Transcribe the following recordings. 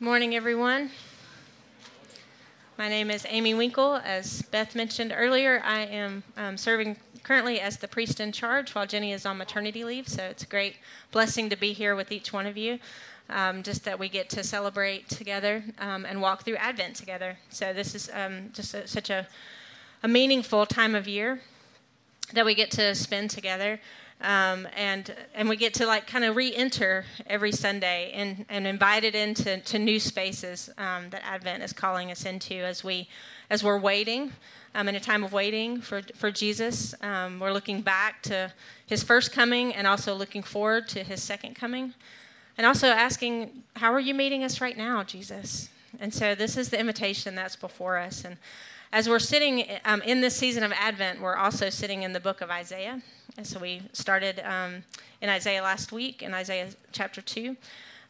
Good morning, everyone. My name is Amy Winkle. As Beth mentioned earlier, I am um, serving currently as the priest in charge while Jenny is on maternity leave. So it's a great blessing to be here with each one of you. Um, just that we get to celebrate together um, and walk through Advent together. So this is um, just a, such a, a meaningful time of year that we get to spend together. Um, and and we get to like kind of re-enter every Sunday and, and invited into to new spaces um, that Advent is calling us into as we as we're waiting um, in a time of waiting for for Jesus. Um, we're looking back to His first coming and also looking forward to His second coming, and also asking, how are you meeting us right now, Jesus? And so this is the invitation that's before us and. As we're sitting um, in this season of Advent, we're also sitting in the book of Isaiah. And so we started um, in Isaiah last week, in Isaiah chapter 2.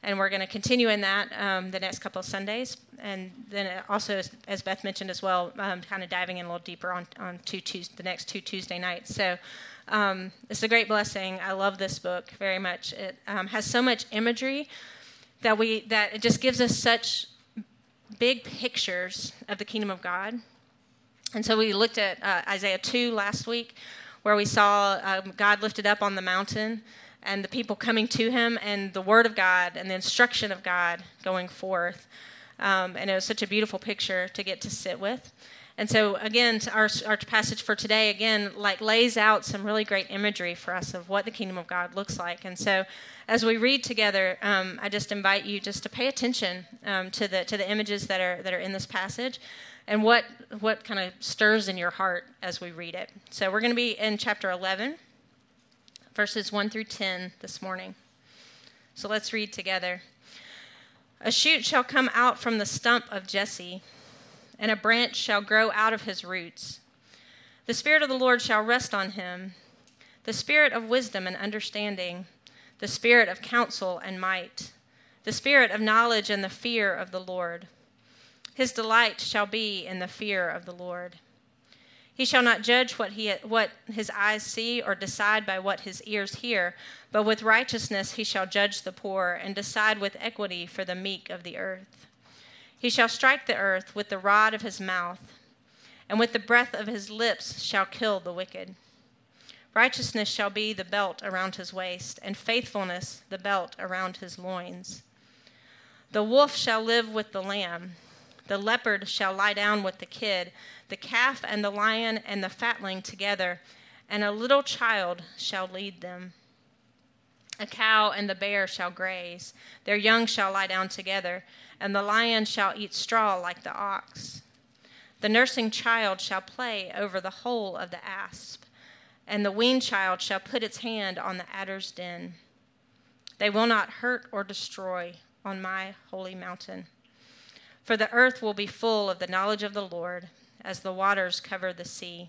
And we're going to continue in that um, the next couple of Sundays. And then also, as Beth mentioned as well, um, kind of diving in a little deeper on, on two Tuesday, the next two Tuesday nights. So um, it's a great blessing. I love this book very much. It um, has so much imagery that, we, that it just gives us such big pictures of the kingdom of God. And so we looked at uh, Isaiah 2 last week, where we saw um, God lifted up on the mountain and the people coming to him and the word of God and the instruction of God going forth. Um, and it was such a beautiful picture to get to sit with. And so, again, our, our passage for today, again, like lays out some really great imagery for us of what the kingdom of God looks like. And so, as we read together, um, I just invite you just to pay attention um, to the to the images that are that are in this passage and what what kind of stirs in your heart as we read it. So we're going to be in chapter 11, verses 1 through 10 this morning. So let's read together. A shoot shall come out from the stump of Jesse, and a branch shall grow out of his roots. The Spirit of the Lord shall rest on him the Spirit of wisdom and understanding, the Spirit of counsel and might, the Spirit of knowledge and the fear of the Lord his delight shall be in the fear of the Lord. He shall not judge what, he, what his eyes see or decide by what his ears hear, but with righteousness he shall judge the poor and decide with equity for the meek of the earth. He shall strike the earth with the rod of his mouth, and with the breath of his lips shall kill the wicked. Righteousness shall be the belt around his waist, and faithfulness the belt around his loins. The wolf shall live with the lamb the leopard shall lie down with the kid, the calf and the lion and the fatling together, and a little child shall lead them. A cow and the bear shall graze, their young shall lie down together, and the lion shall eat straw like the ox. The nursing child shall play over the hole of the asp, and the weaned child shall put its hand on the adder's den. They will not hurt or destroy on my holy mountain. For the earth will be full of the knowledge of the Lord as the waters cover the sea.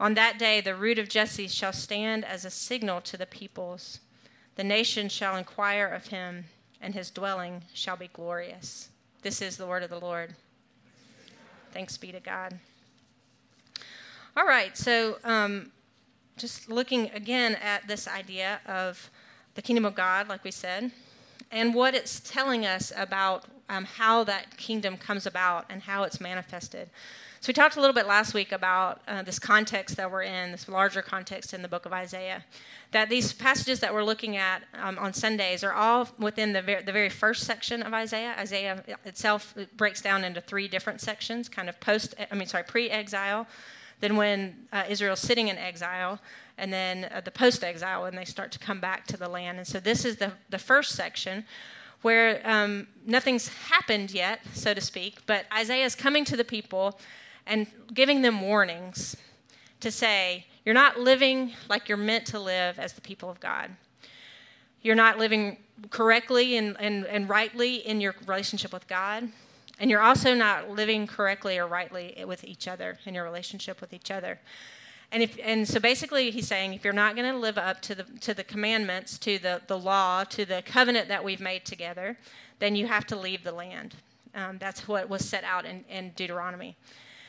On that day, the root of Jesse shall stand as a signal to the peoples. The nations shall inquire of him, and his dwelling shall be glorious. This is the word of the Lord. Thanks be to God. All right, so um, just looking again at this idea of the kingdom of God, like we said, and what it's telling us about um, how that kingdom comes about and how it's manifested. So, we talked a little bit last week about uh, this context that we're in, this larger context in the book of Isaiah. That these passages that we're looking at um, on Sundays are all within the, ver- the very first section of Isaiah. Isaiah itself it breaks down into three different sections, kind of post, I mean, sorry, pre exile, then when uh, Israel's sitting in exile, and then uh, the post exile when they start to come back to the land. And so, this is the, the first section where um, nothing's happened yet, so to speak, but Isaiah is coming to the people and giving them warnings to say, You're not living like you're meant to live as the people of God. You're not living correctly and, and, and rightly in your relationship with God. And you're also not living correctly or rightly with each other in your relationship with each other. And if and so basically he's saying if you're not going to live up to the to the commandments, to the, the law, to the covenant that we've made together, then you have to leave the land. Um, that's what was set out in, in Deuteronomy.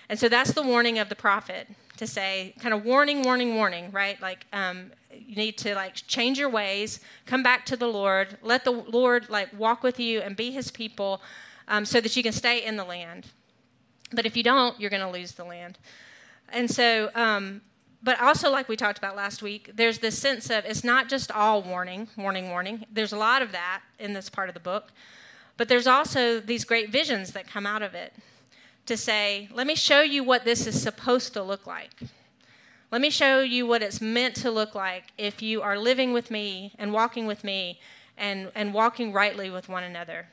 And so that's the warning of the prophet to say, kind of warning, warning, warning, right? Like um, you need to like change your ways, come back to the Lord, let the Lord like walk with you and be his people um, so that you can stay in the land. But if you don't, you're going to lose the land. And so, um, but also, like we talked about last week, there's this sense of it's not just all warning, warning, warning. There's a lot of that in this part of the book. But there's also these great visions that come out of it to say, let me show you what this is supposed to look like. Let me show you what it's meant to look like if you are living with me and walking with me and, and walking rightly with one another.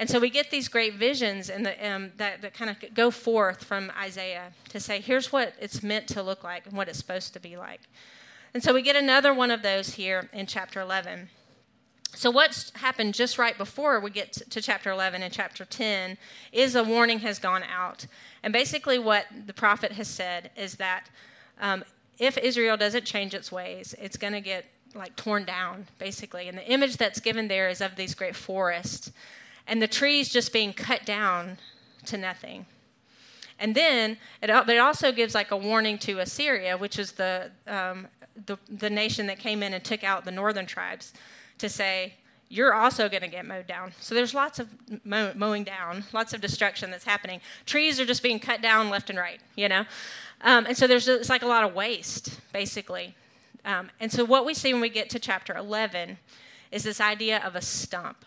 And so we get these great visions and the, um, that, that kind of go forth from Isaiah to say, here's what it's meant to look like and what it's supposed to be like. And so we get another one of those here in chapter 11. So, what's happened just right before we get to chapter 11 and chapter 10 is a warning has gone out. And basically, what the prophet has said is that um, if Israel doesn't change its ways, it's going to get like torn down, basically. And the image that's given there is of these great forests and the trees just being cut down to nothing. And then it, it also gives like a warning to Assyria, which is the, um, the, the nation that came in and took out the northern tribes to say, you're also going to get mowed down. So there's lots of mow- mowing down, lots of destruction that's happening. Trees are just being cut down left and right, you know? Um, and so there's it's like a lot of waste, basically. Um, and so what we see when we get to chapter 11 is this idea of a stump.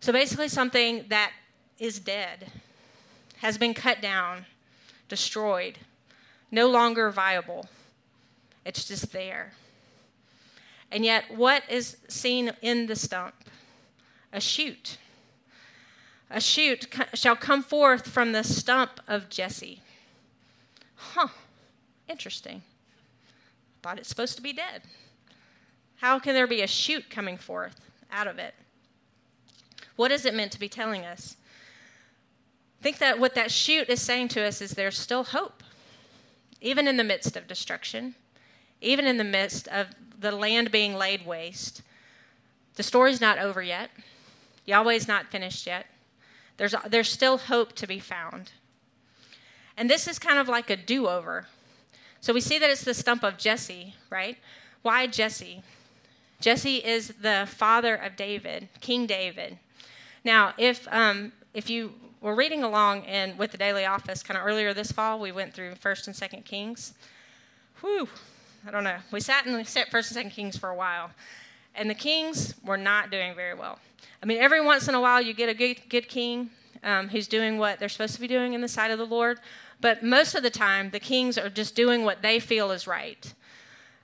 So basically, something that is dead, has been cut down, destroyed, no longer viable. It's just there. And yet, what is seen in the stump? A shoot. A shoot shall come forth from the stump of Jesse. Huh, interesting. Thought it's supposed to be dead. How can there be a shoot coming forth out of it? What is it meant to be telling us? I think that what that shoot is saying to us is there's still hope, even in the midst of destruction, even in the midst of the land being laid waste. The story's not over yet. Yahweh's not finished yet. There's, there's still hope to be found. And this is kind of like a do over. So we see that it's the stump of Jesse, right? Why Jesse? Jesse is the father of David, King David. Now, if, um, if you were reading along and with the daily office kind of earlier this fall, we went through 1st and 2nd Kings. Whew, I don't know. We sat in First and Second Kings for a while, and the kings were not doing very well. I mean, every once in a while you get a good, good king um, who's doing what they're supposed to be doing in the sight of the Lord, but most of the time the kings are just doing what they feel is right.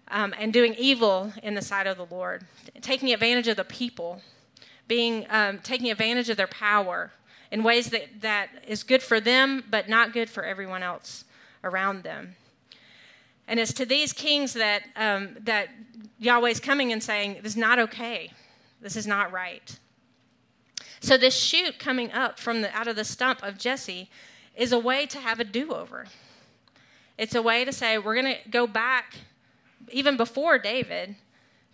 Um, and doing evil in the sight of the Lord, taking advantage of the people, being um, taking advantage of their power in ways that, that is good for them, but not good for everyone else around them. And it's to these kings that, um, that Yahweh's coming and saying, This is not okay. This is not right. So, this shoot coming up from the, out of the stump of Jesse is a way to have a do over. It's a way to say, We're going to go back, even before David,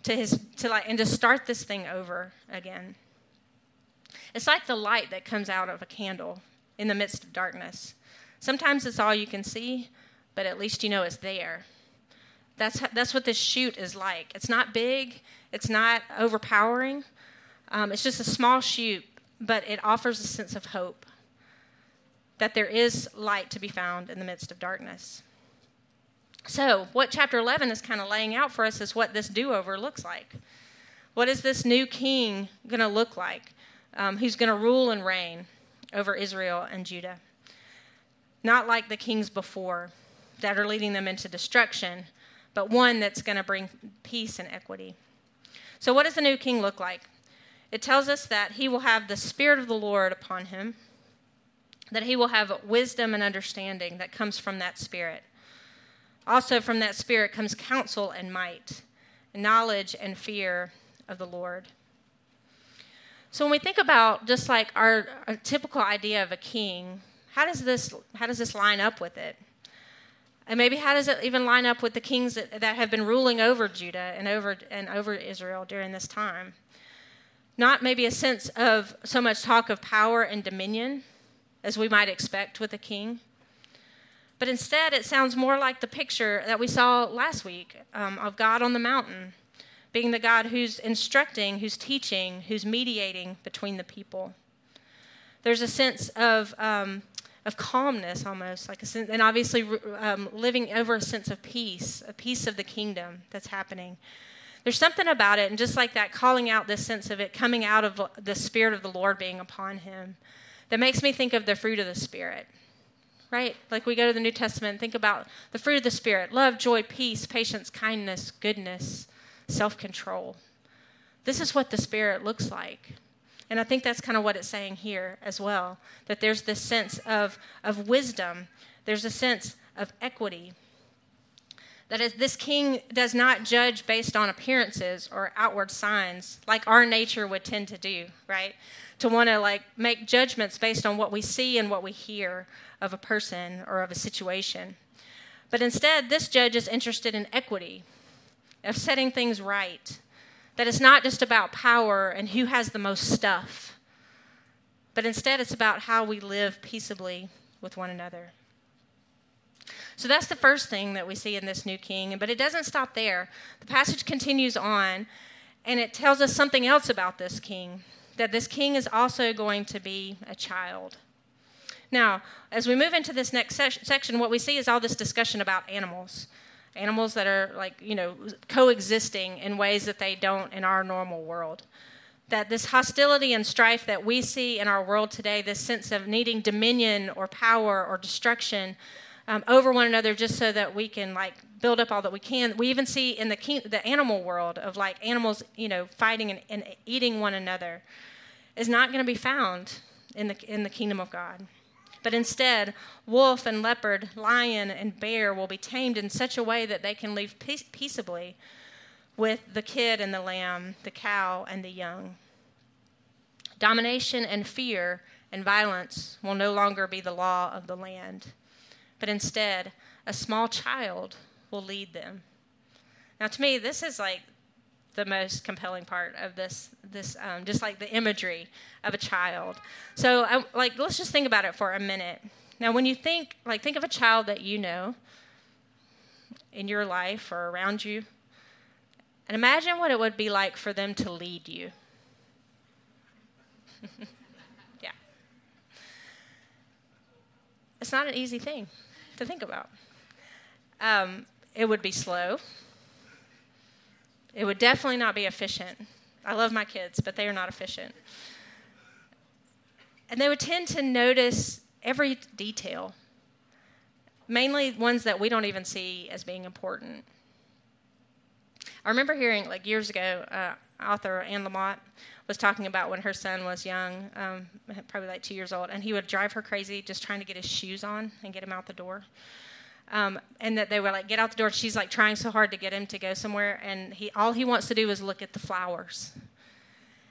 to his, to like, and to start this thing over again. It's like the light that comes out of a candle in the midst of darkness. Sometimes it's all you can see, but at least you know it's there. That's, that's what this shoot is like. It's not big, it's not overpowering, um, it's just a small shoot, but it offers a sense of hope that there is light to be found in the midst of darkness. So, what chapter 11 is kind of laying out for us is what this do over looks like. What is this new king going to look like um, who's going to rule and reign over Israel and Judah? Not like the kings before that are leading them into destruction, but one that's going to bring peace and equity. So, what does the new king look like? It tells us that he will have the Spirit of the Lord upon him, that he will have wisdom and understanding that comes from that Spirit. Also, from that Spirit comes counsel and might, knowledge and fear of the Lord. So, when we think about just like our, our typical idea of a king, how does this how does this line up with it? And maybe how does it even line up with the kings that, that have been ruling over Judah and over, and over Israel during this time? Not maybe a sense of so much talk of power and dominion as we might expect with a king, But instead, it sounds more like the picture that we saw last week um, of God on the mountain, being the God who's instructing, who's teaching, who's mediating between the people. There's a sense of, um, of calmness almost, like a sense, and obviously um, living over a sense of peace, a peace of the kingdom that's happening. There's something about it, and just like that, calling out this sense of it coming out of the Spirit of the Lord being upon him, that makes me think of the fruit of the Spirit right? Like we go to the New Testament and think about the fruit of the Spirit love, joy, peace, patience, kindness, goodness, self control. This is what the Spirit looks like. And I think that's kind of what it's saying here as well that there's this sense of, of wisdom, there's a sense of equity. That is, this king does not judge based on appearances or outward signs like our nature would tend to do, right? To want to like make judgments based on what we see and what we hear of a person or of a situation. But instead, this judge is interested in equity, of setting things right. That it's not just about power and who has the most stuff, but instead it's about how we live peaceably with one another. So that's the first thing that we see in this new king, but it doesn't stop there. The passage continues on, and it tells us something else about this king that this king is also going to be a child. Now, as we move into this next se- section, what we see is all this discussion about animals. Animals that are like, you know, coexisting in ways that they don't in our normal world. That this hostility and strife that we see in our world today, this sense of needing dominion or power or destruction um, over one another just so that we can like build up all that we can. We even see in the king, the animal world of like animals, you know, fighting and, and eating one another, is not going to be found in the in the kingdom of God. But instead, wolf and leopard, lion and bear will be tamed in such a way that they can live peaceably with the kid and the lamb, the cow and the young. Domination and fear and violence will no longer be the law of the land, but instead, a small child will lead them. Now, to me, this is like the most compelling part of this this um, just like the imagery of a child. So I, like let's just think about it for a minute. Now when you think like think of a child that you know in your life or around you and imagine what it would be like for them to lead you. Yeah. It's not an easy thing to think about. Um, it would be slow it would definitely not be efficient. I love my kids, but they are not efficient. And they would tend to notice every detail, mainly ones that we don't even see as being important. I remember hearing, like years ago, uh, author Anne Lamott was talking about when her son was young, um, probably like two years old, and he would drive her crazy just trying to get his shoes on and get him out the door. Um, and that they were like, get out the door. She's like trying so hard to get him to go somewhere, and he all he wants to do is look at the flowers.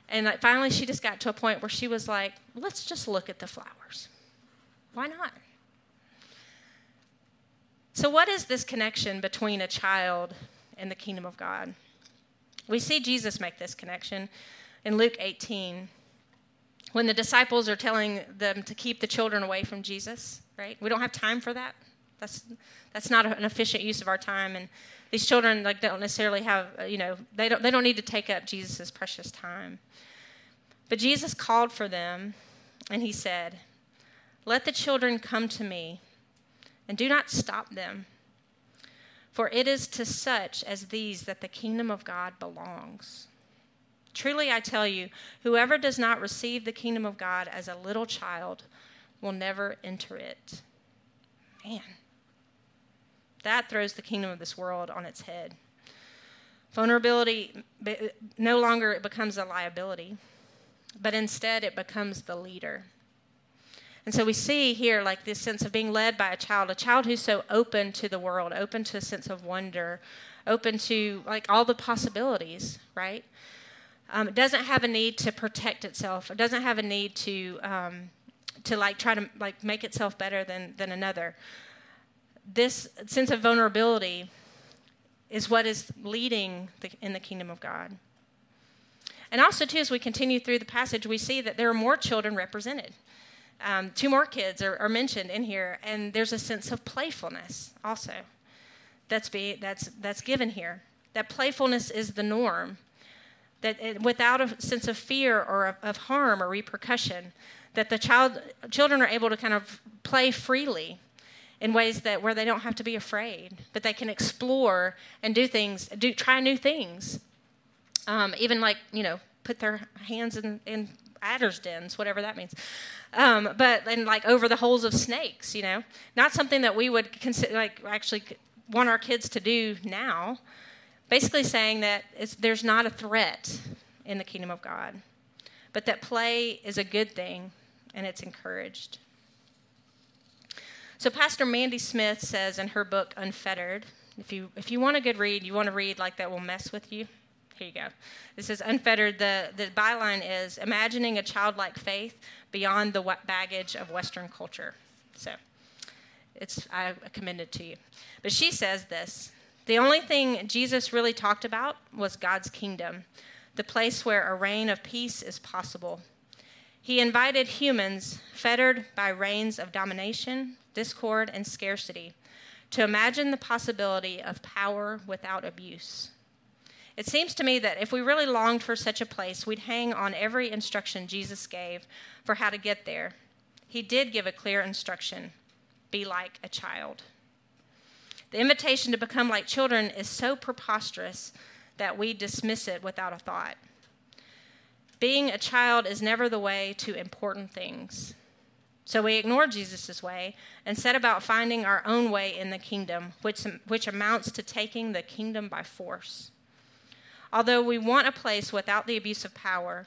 And like finally, she just got to a point where she was like, let's just look at the flowers. Why not? So, what is this connection between a child and the kingdom of God? We see Jesus make this connection in Luke 18 when the disciples are telling them to keep the children away from Jesus, right? We don't have time for that. That's that's not an efficient use of our time. And these children like don't necessarily have uh, you know they don't they don't need to take up Jesus' precious time. But Jesus called for them, and he said, "Let the children come to me, and do not stop them." For it is to such as these that the kingdom of God belongs. Truly, I tell you, whoever does not receive the kingdom of God as a little child will never enter it. Man. That throws the kingdom of this world on its head. Vulnerability no longer it becomes a liability, but instead it becomes the leader. And so we see here like this sense of being led by a child, a child who's so open to the world, open to a sense of wonder, open to like all the possibilities, right? Um, it doesn't have a need to protect itself. It doesn't have a need to um, to like try to like make itself better than than another this sense of vulnerability is what is leading the, in the kingdom of God. And also, too, as we continue through the passage, we see that there are more children represented. Um, two more kids are, are, mentioned in here, and there's a sense of playfulness also that's, be, that's, that's given here. That playfulness is the norm. That it, without a sense of fear or of, of harm or repercussion, that the child, children are able to kind of play freely in ways that where they don't have to be afraid, but they can explore and do things, do try new things. Um, even like you know, put their hands in, in adder's dens, whatever that means. Um, but and like over the holes of snakes, you know, not something that we would consider like actually want our kids to do now. Basically, saying that there's not a threat in the kingdom of God, but that play is a good thing and it's encouraged. So, Pastor Mandy Smith says in her book Unfettered, if you if you want a good read, you want to read like that will mess with you. Here you go. This is Unfettered. The the byline is imagining a childlike faith beyond the baggage of Western culture. So, it's I commend it to you. But she says this: the only thing Jesus really talked about was God's kingdom, the place where a reign of peace is possible. He invited humans, fettered by reigns of domination, discord, and scarcity, to imagine the possibility of power without abuse. It seems to me that if we really longed for such a place, we'd hang on every instruction Jesus gave for how to get there. He did give a clear instruction be like a child. The invitation to become like children is so preposterous that we dismiss it without a thought. Being a child is never the way to important things. So we ignore Jesus' way and set about finding our own way in the kingdom, which, which amounts to taking the kingdom by force. Although we want a place without the abuse of power,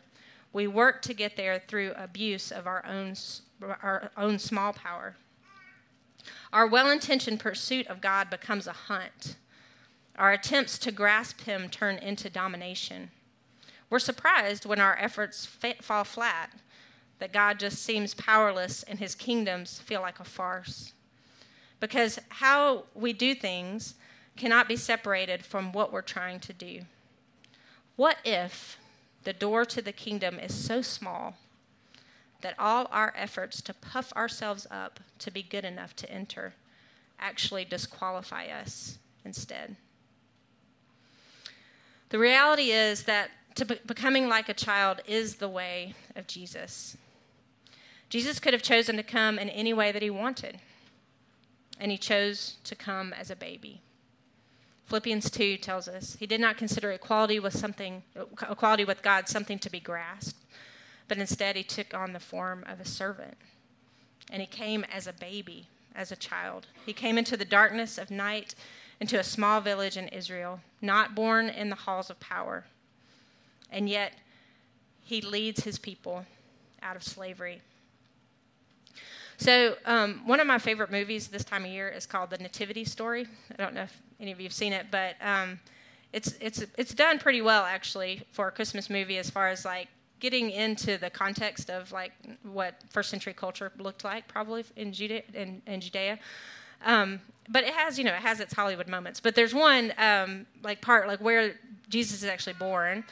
we work to get there through abuse of our own, our own small power. Our well intentioned pursuit of God becomes a hunt. Our attempts to grasp Him turn into domination. We're surprised when our efforts fall flat that God just seems powerless and his kingdoms feel like a farce. Because how we do things cannot be separated from what we're trying to do. What if the door to the kingdom is so small that all our efforts to puff ourselves up to be good enough to enter actually disqualify us instead? The reality is that to be- becoming like a child is the way of Jesus. Jesus could have chosen to come in any way that he wanted, and he chose to come as a baby. Philippians 2 tells us he did not consider equality with something equality with God something to be grasped, but instead he took on the form of a servant. And he came as a baby, as a child. He came into the darkness of night into a small village in Israel, not born in the halls of power. And yet he leads his people out of slavery so, um, one of my favorite movies this time of year is called The Nativity Story. I don't know if any of you have seen it, but um, it's it's it's done pretty well actually for a Christmas movie as far as like getting into the context of like what first century culture looked like probably in Judea in, in Judea. Um, but it has you know it has its Hollywood moments. But there's one um, like part like where Jesus is actually born.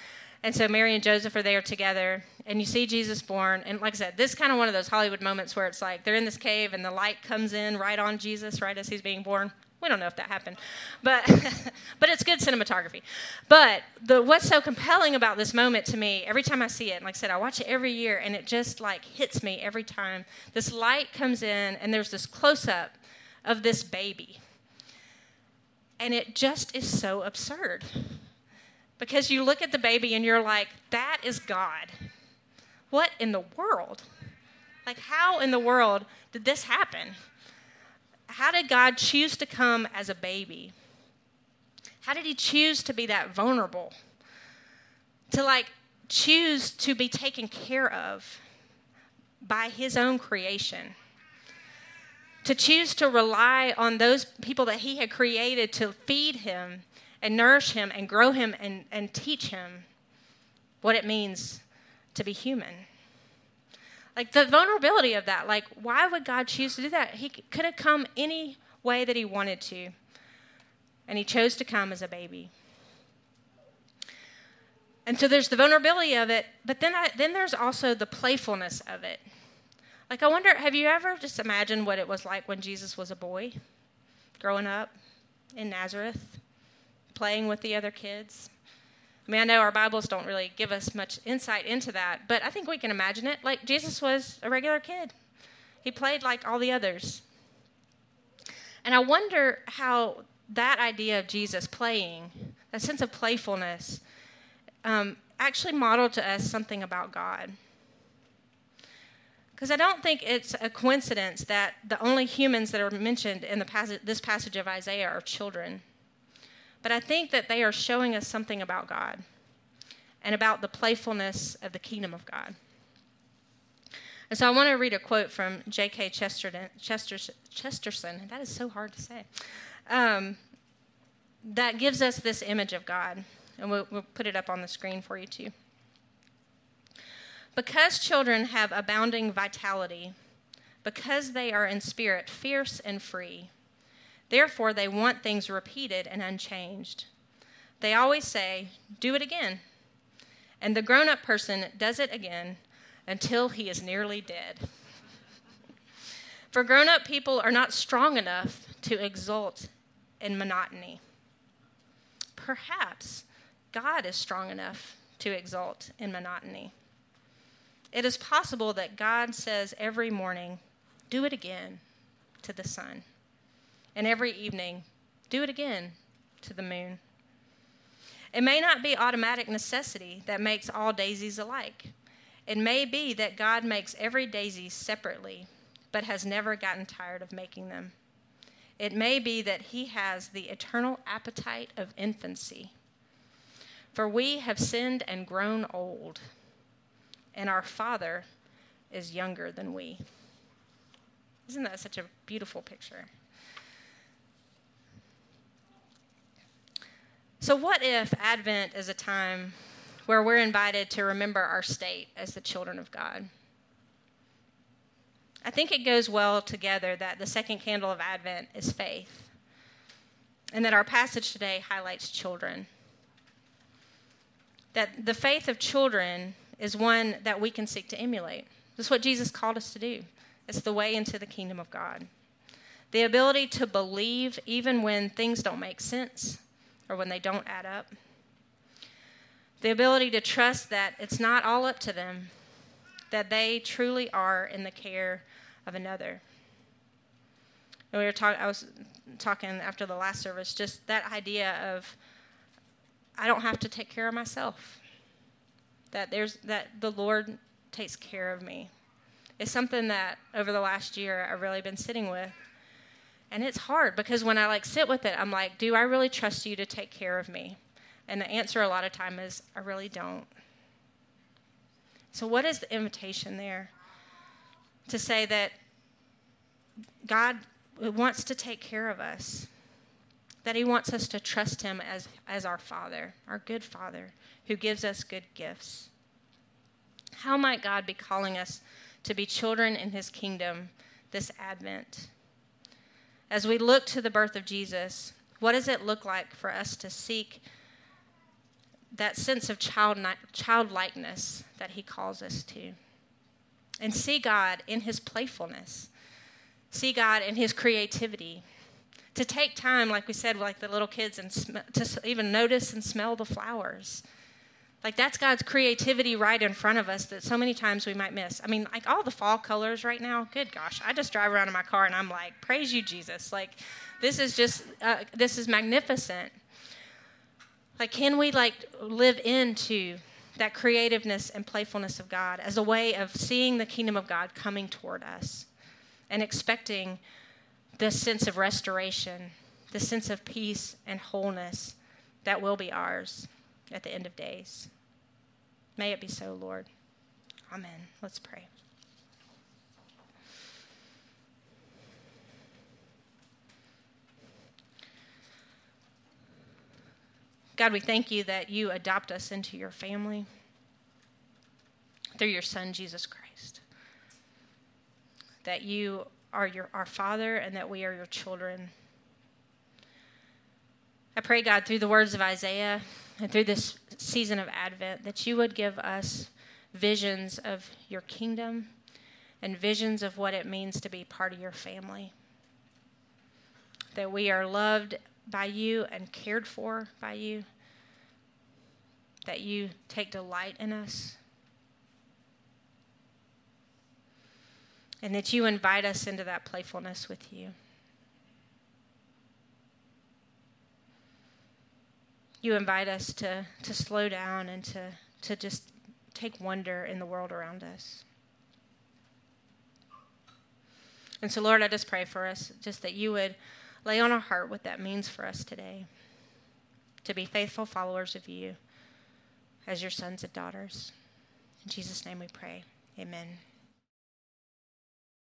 And so Mary and Joseph are there together, and you see Jesus born. And like I said, this is kind of one of those Hollywood moments where it's like they're in this cave, and the light comes in right on Jesus, right as he's being born. We don't know if that happened, but but it's good cinematography. But the what's so compelling about this moment to me, every time I see it, and like I said, I watch it every year, and it just like hits me every time. This light comes in, and there's this close up of this baby, and it just is so absurd because you look at the baby and you're like, that is God. What in the world? Like, how in the world did this happen? How did God choose to come as a baby? How did He choose to be that vulnerable? To like choose to be taken care of by His own creation? To choose to rely on those people that He had created to feed Him and nourish him and grow him and, and teach him what it means to be human. Like the vulnerability of that, like, why would God choose to do that? He could have come any way that he wanted to, and he chose to come as a baby. And so there's the vulnerability of it, but then, I, then there's also the playfulness of it. Like, I wonder, have you ever just imagined what it was like when Jesus was a boy, growing up in Nazareth, playing with the other kids? I mean, I know our Bibles don't really give us much insight into that, but I think we can imagine it. Like, Jesus was a regular kid, he played like all the others. And I wonder how that idea of Jesus playing, that sense of playfulness, um, actually modeled to us something about God. Because I don't think it's a coincidence that the only humans that are mentioned in the passage, this passage of Isaiah are children. But I think that they are showing us something about God and about the playfulness of the kingdom of God. And so I want to read a quote from J.K. Chesterton, Chesterton. That is so hard to say. Um, that gives us this image of God. And we'll, we'll put it up on the screen for you too. Because children have abounding vitality, because they are in spirit fierce and free, therefore they want things repeated and unchanged. They always say, Do it again. And the grown up person does it again until he is nearly dead. For grown up people are not strong enough to exult in monotony. Perhaps God is strong enough to exult in monotony. It is possible that God says every morning, Do it again to the sun, and every evening, Do it again to the moon. It may not be automatic necessity that makes all daisies alike. It may be that God makes every daisy separately, but has never gotten tired of making them. It may be that He has the eternal appetite of infancy. For we have sinned and grown old and our Father is younger than we. Isn't that such a beautiful picture? So, what if Advent is a time where we're invited to remember our state as the children of God? I think it goes well together that the second candle of Advent is faith, and that our passage today highlights children. That the faith of children is one that we can seek to emulate. This is what Jesus called us to do. It's the way into the kingdom of God. The ability to believe even when things don't make sense or when they don't add up. The ability to trust that it's not all up to them, that they truly are in the care of another. And we were talking, I was talking after the last service, just that idea of I don't have to take care of myself that there's that the Lord takes care of me. It's something that over the last year I've really been sitting with. And it's hard because when I like sit with it, I'm like, do I really trust you to take care of me? And the answer a lot of time is I really don't. So what is the invitation there? To say that God wants to take care of us. That he wants us to trust him as, as our father, our good father who gives us good gifts. How might God be calling us to be children in his kingdom this Advent? As we look to the birth of Jesus, what does it look like for us to seek that sense of child, childlikeness that he calls us to? And see God in his playfulness, see God in his creativity. To take time, like we said, like the little kids, and sm- to even notice and smell the flowers like that's God's creativity right in front of us that so many times we might miss. I mean, like all the fall colors right now, good gosh. I just drive around in my car and I'm like, praise you, Jesus. Like this is just, uh, this is magnificent. Like, can we like live into that creativeness and playfulness of God as a way of seeing the kingdom of God coming toward us and expecting this sense of restoration, the sense of peace and wholeness that will be ours at the end of days. May it be so, Lord. Amen. Let's pray. God, we thank you that you adopt us into your family through your Son, Jesus Christ. That you are your, our Father and that we are your children. I pray, God, through the words of Isaiah and through this season of Advent, that you would give us visions of your kingdom and visions of what it means to be part of your family. That we are loved by you and cared for by you. That you take delight in us. And that you invite us into that playfulness with you. You invite us to, to slow down and to, to just take wonder in the world around us. And so, Lord, I just pray for us, just that you would lay on our heart what that means for us today to be faithful followers of you as your sons and daughters. In Jesus' name we pray. Amen.